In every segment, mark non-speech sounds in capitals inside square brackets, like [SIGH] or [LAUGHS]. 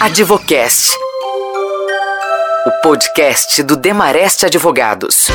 Advocast. O podcast do Demareste Advogados.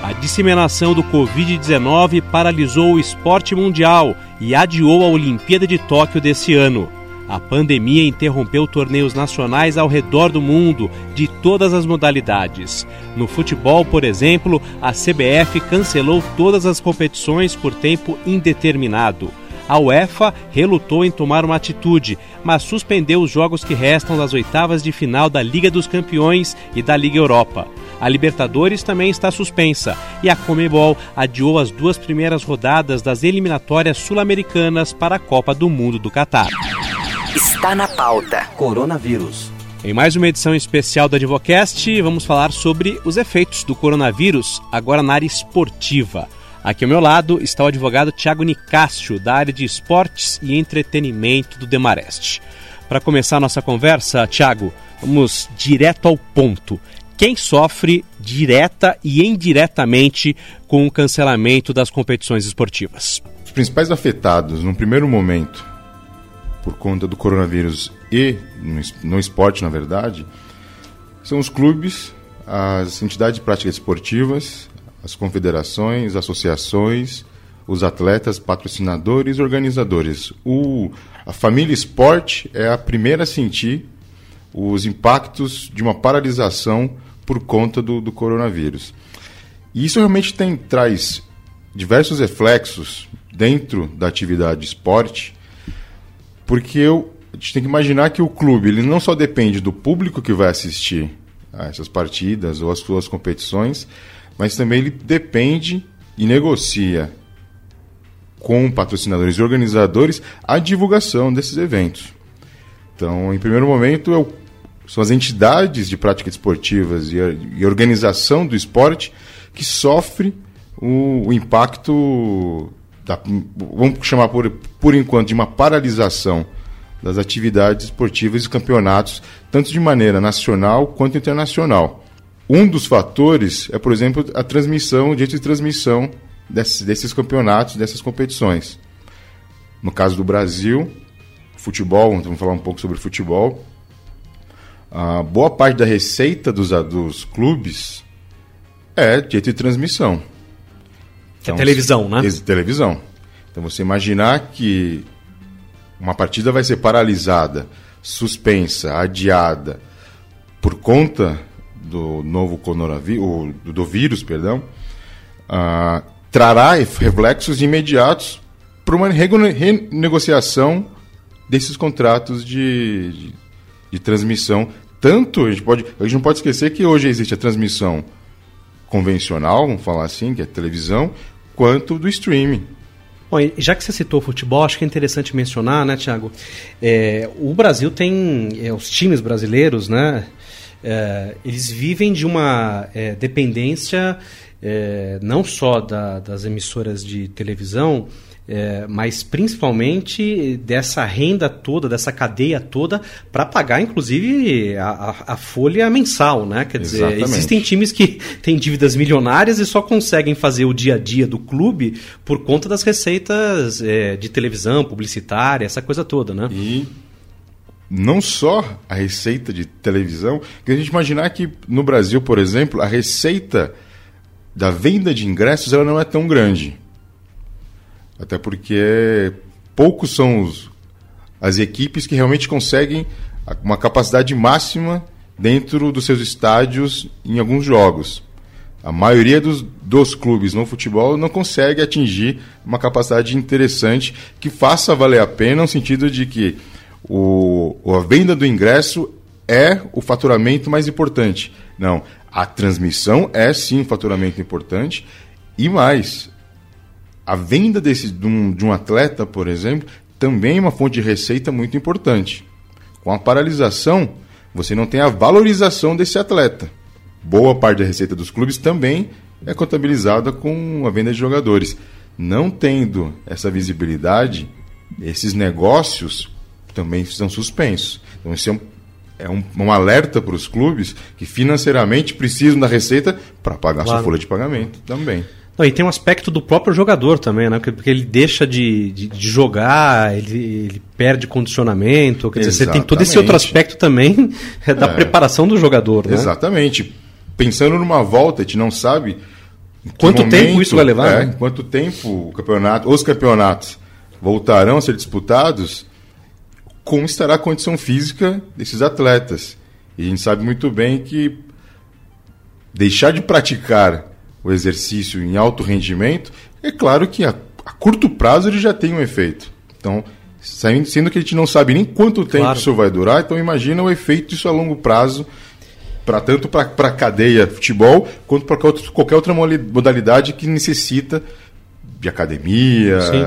A disseminação do Covid-19 paralisou o esporte mundial e adiou a Olimpíada de Tóquio desse ano. A pandemia interrompeu torneios nacionais ao redor do mundo, de todas as modalidades. No futebol, por exemplo, a CBF cancelou todas as competições por tempo indeterminado. A UEFA relutou em tomar uma atitude, mas suspendeu os jogos que restam das oitavas de final da Liga dos Campeões e da Liga Europa. A Libertadores também está suspensa e a Comebol adiou as duas primeiras rodadas das eliminatórias sul-americanas para a Copa do Mundo do Catar. Está na pauta. Coronavírus. Em mais uma edição especial da Advocast, vamos falar sobre os efeitos do coronavírus, agora na área esportiva. Aqui ao meu lado está o advogado Tiago Nicásio, da área de esportes e entretenimento do Demareste. Para começar a nossa conversa, Tiago, vamos direto ao ponto. Quem sofre direta e indiretamente com o cancelamento das competições esportivas? Os principais afetados, num primeiro momento, por conta do coronavírus e no esporte, na verdade, são os clubes, as entidades de práticas esportivas, as confederações, associações, os atletas, patrocinadores, organizadores. O, a família esporte é a primeira a sentir os impactos de uma paralisação por conta do, do coronavírus. E isso realmente tem, traz diversos reflexos dentro da atividade esporte, porque eu, a gente tem que imaginar que o clube ele não só depende do público que vai assistir a essas partidas ou as suas competições, mas também ele depende e negocia com patrocinadores e organizadores a divulgação desses eventos. Então, em primeiro momento, é são as entidades de práticas esportivas e, e organização do esporte que sofre o, o impacto, da, vamos chamar por, por enquanto, de uma paralisação das atividades esportivas e campeonatos, tanto de maneira nacional quanto internacional. Um dos fatores é, por exemplo, a transmissão, o direito de transmissão desses, desses campeonatos, dessas competições. No caso do Brasil, futebol, vamos falar um pouco sobre futebol. A boa parte da receita dos, dos clubes é direito de transmissão. É então, é televisão, né? Televisão. Então você imaginar que uma partida vai ser paralisada, suspensa, adiada por conta do novo coronavírus, do vírus, perdão, uh, trará reflexos imediatos para uma renegociação desses contratos de, de, de, transmissão. Tanto, a gente, pode, a gente não pode esquecer que hoje existe a transmissão convencional, vamos falar assim, que é televisão, quanto do streaming. Bom, já que você citou futebol, acho que é interessante mencionar, né, Tiago? É, o Brasil tem é, os times brasileiros, né? É, eles vivem de uma é, dependência é, não só da, das emissoras de televisão, é, mas principalmente dessa renda toda, dessa cadeia toda, para pagar, inclusive, a, a, folha mensal, né? Quer Exatamente. dizer, existem times que [LAUGHS] têm dívidas milionárias e só conseguem fazer o dia a dia do clube por conta das receitas é, de televisão, publicitária, essa coisa toda, né? E não só a receita de televisão, que a gente imaginar que no Brasil, por exemplo, a receita da venda de ingressos ela não é tão grande. Até porque poucos são os, as equipes que realmente conseguem uma capacidade máxima dentro dos seus estádios em alguns jogos. A maioria dos, dos clubes no futebol não consegue atingir uma capacidade interessante que faça valer a pena, no sentido de que o, a venda do ingresso é o faturamento mais importante. Não, a transmissão é sim um faturamento importante e mais, a venda desse, de, um, de um atleta, por exemplo, também é uma fonte de receita muito importante. Com a paralisação, você não tem a valorização desse atleta. Boa parte da receita dos clubes também é contabilizada com a venda de jogadores. Não tendo essa visibilidade, esses negócios também estão suspensos. Então, isso é um, é um, um alerta para os clubes que financeiramente precisam da receita para pagar claro. sua folha de pagamento também. Não, e tem um aspecto do próprio jogador também, né? Porque ele deixa de, de, de jogar, ele, ele, perde condicionamento. Quer dizer, você tem todo esse outro aspecto também [LAUGHS] da é. preparação do jogador, né? Exatamente. Pensando numa volta, a gente não sabe. Quanto momento, tempo isso vai levar? É, né? Quanto tempo o campeonato, os campeonatos voltarão a ser disputados, como estará a condição física desses atletas. E a gente sabe muito bem que deixar de praticar o exercício em alto rendimento, é claro que a, a curto prazo ele já tem um efeito. Então, sendo que a gente não sabe nem quanto tempo claro. isso vai durar, então imagina o efeito disso a longo prazo, para tanto para a cadeia futebol, quanto para qualquer outra modalidade que necessita de academia, Sim.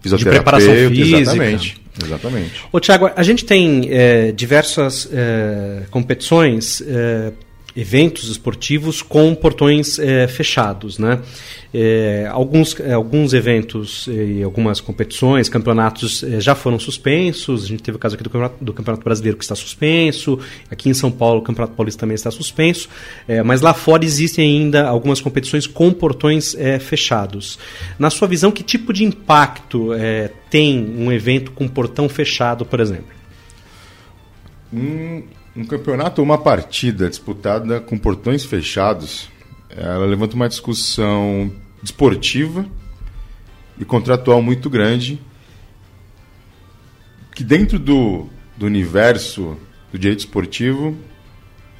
fisioterapeuta, de preparação física. Exatamente. Exatamente. Ô, Tiago, a gente tem é, diversas é, competições é, eventos esportivos com portões é, fechados, né? É, alguns, é, alguns eventos e algumas competições, campeonatos já foram suspensos. A gente teve o caso aqui do campeonato, do campeonato, Brasileiro que está suspenso. Aqui em São Paulo, o Campeonato Paulista também está suspenso. mas lá fora existem ainda algumas competições com portões fechados. Na sua visão, que tipo de impacto tem um evento com portão fechado, por exemplo? Hum, um campeonato ou uma partida disputada com portões fechados, ela levanta uma discussão desportiva e contratual muito grande, que dentro do, do universo do direito esportivo,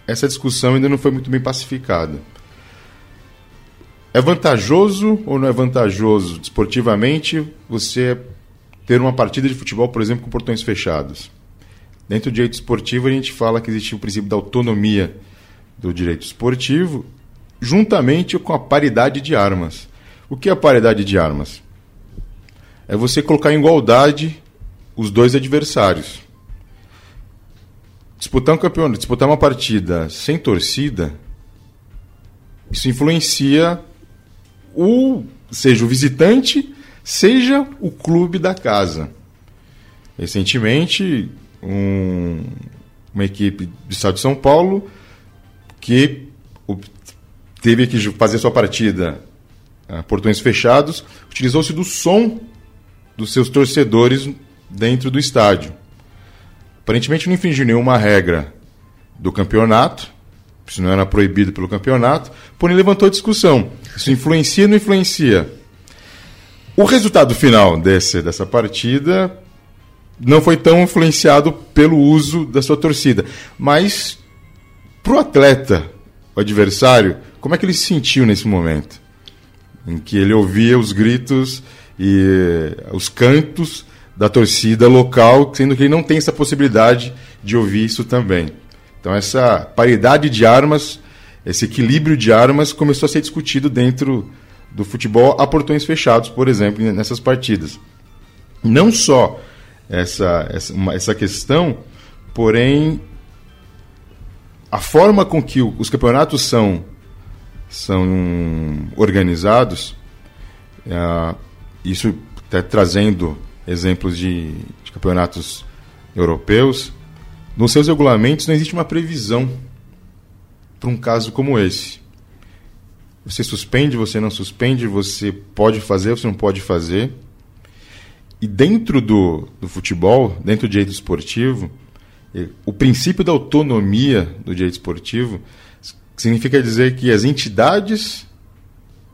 essa discussão ainda não foi muito bem pacificada. É vantajoso ou não é vantajoso desportivamente você ter uma partida de futebol, por exemplo, com portões fechados? Dentro do direito esportivo, a gente fala que existe o princípio da autonomia do direito esportivo, juntamente com a paridade de armas. O que é a paridade de armas? É você colocar em igualdade os dois adversários. Disputar um campeonato, disputar uma partida sem torcida, isso influencia o seja o visitante, seja o clube da casa. Recentemente, um, uma equipe do estado de São Paulo que teve que fazer sua partida a portões fechados, utilizou-se do som dos seus torcedores dentro do estádio. Aparentemente não infringiu nenhuma regra do campeonato, isso não era proibido pelo campeonato, porém levantou discussão. Isso influencia ou não influencia? O resultado final desse, dessa partida não foi tão influenciado pelo uso da sua torcida. Mas, para o atleta, o adversário, como é que ele se sentiu nesse momento? Em que ele ouvia os gritos e os cantos da torcida local, sendo que ele não tem essa possibilidade de ouvir isso também. Então, essa paridade de armas, esse equilíbrio de armas começou a ser discutido dentro do futebol a portões fechados, por exemplo, nessas partidas. Não só essa, essa, uma, essa questão, porém a forma com que os campeonatos são, são organizados, é, isso até trazendo exemplos de, de campeonatos europeus, nos seus regulamentos não existe uma previsão para um caso como esse. Você suspende, você não suspende, você pode fazer, você não pode fazer. E dentro do, do futebol, dentro do direito esportivo, o princípio da autonomia do direito esportivo significa dizer que as entidades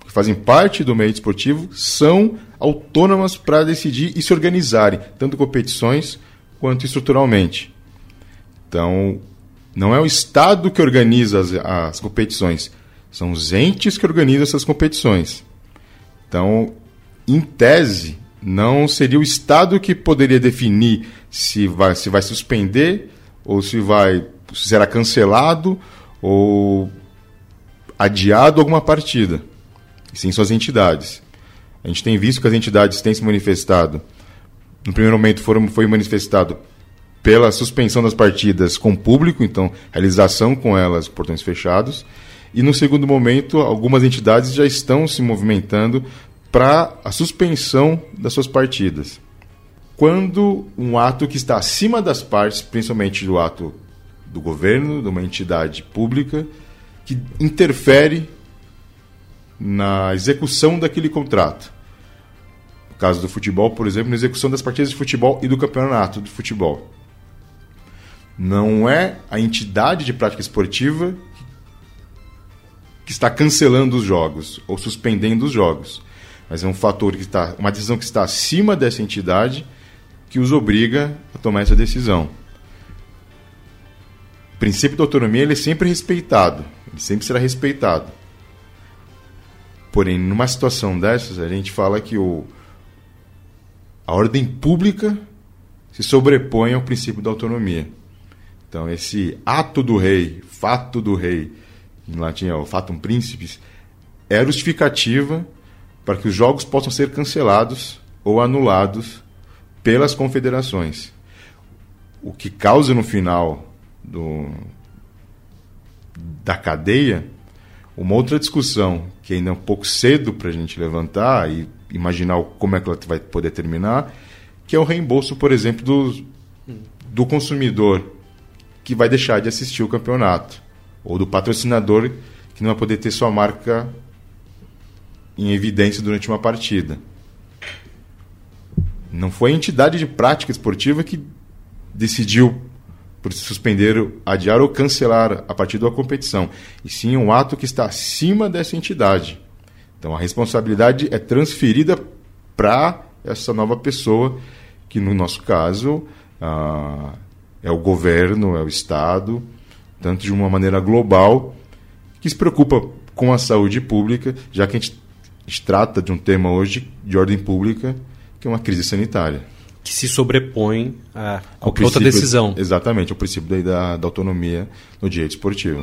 que fazem parte do meio esportivo são autônomas para decidir e se organizarem, tanto competições quanto estruturalmente. Então, não é o Estado que organiza as, as competições, são os entes que organizam essas competições. Então, em tese, não seria o Estado que poderia definir se vai, se vai suspender ou se vai se será cancelado ou adiado alguma partida. E sim suas entidades. A gente tem visto que as entidades têm se manifestado. No primeiro momento foram, foi manifestado pela suspensão das partidas com público, então realização com elas portões fechados. E no segundo momento, algumas entidades já estão se movimentando para a suspensão das suas partidas. Quando um ato que está acima das partes, principalmente do ato do governo, de uma entidade pública, que interfere na execução daquele contrato. No caso do futebol, por exemplo, na execução das partidas de futebol e do campeonato de futebol. Não é a entidade de prática esportiva que está cancelando os jogos ou suspendendo os jogos, mas é um fator que está, uma decisão que está acima dessa entidade que os obriga a tomar essa decisão. O princípio da autonomia ele é sempre respeitado, ele sempre será respeitado. Porém, numa situação dessas, a gente fala que o, a ordem pública se sobrepõe ao princípio da autonomia. Então, esse ato do rei, fato do rei, em latim é o fatum principis, é justificativa para que os jogos possam ser cancelados ou anulados pelas confederações. O que causa no final do, da cadeia uma outra discussão que ainda é um pouco cedo para a gente levantar e imaginar como é que ela vai poder terminar, que é o reembolso, por exemplo, do, do consumidor que vai deixar de assistir o campeonato, ou do patrocinador que não vai poder ter sua marca em evidência durante uma partida. Não foi a entidade de prática esportiva que decidiu por suspender, adiar ou cancelar a partida ou a competição, e sim um ato que está acima dessa entidade. Então a responsabilidade é transferida para essa nova pessoa, que no nosso caso ah, é o governo, é o Estado, tanto de uma maneira global, que se preocupa com a saúde pública, já que a gente, gente trata de um tema hoje de ordem pública, que é uma crise sanitária que se sobrepõe a qualquer outra decisão. Exatamente, o princípio da, da autonomia no direito esportivo.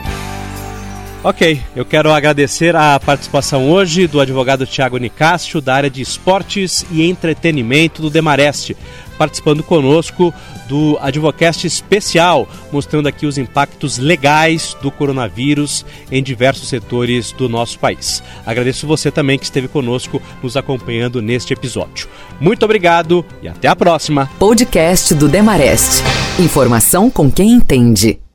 Ok, eu quero agradecer a participação hoje do advogado Tiago Nicásio, da área de esportes e entretenimento do Demareste, participando conosco do Advocast especial, mostrando aqui os impactos legais do coronavírus em diversos setores do nosso país. Agradeço você também que esteve conosco nos acompanhando neste episódio. Muito obrigado e até a próxima. Podcast do Demareste. Informação com quem entende.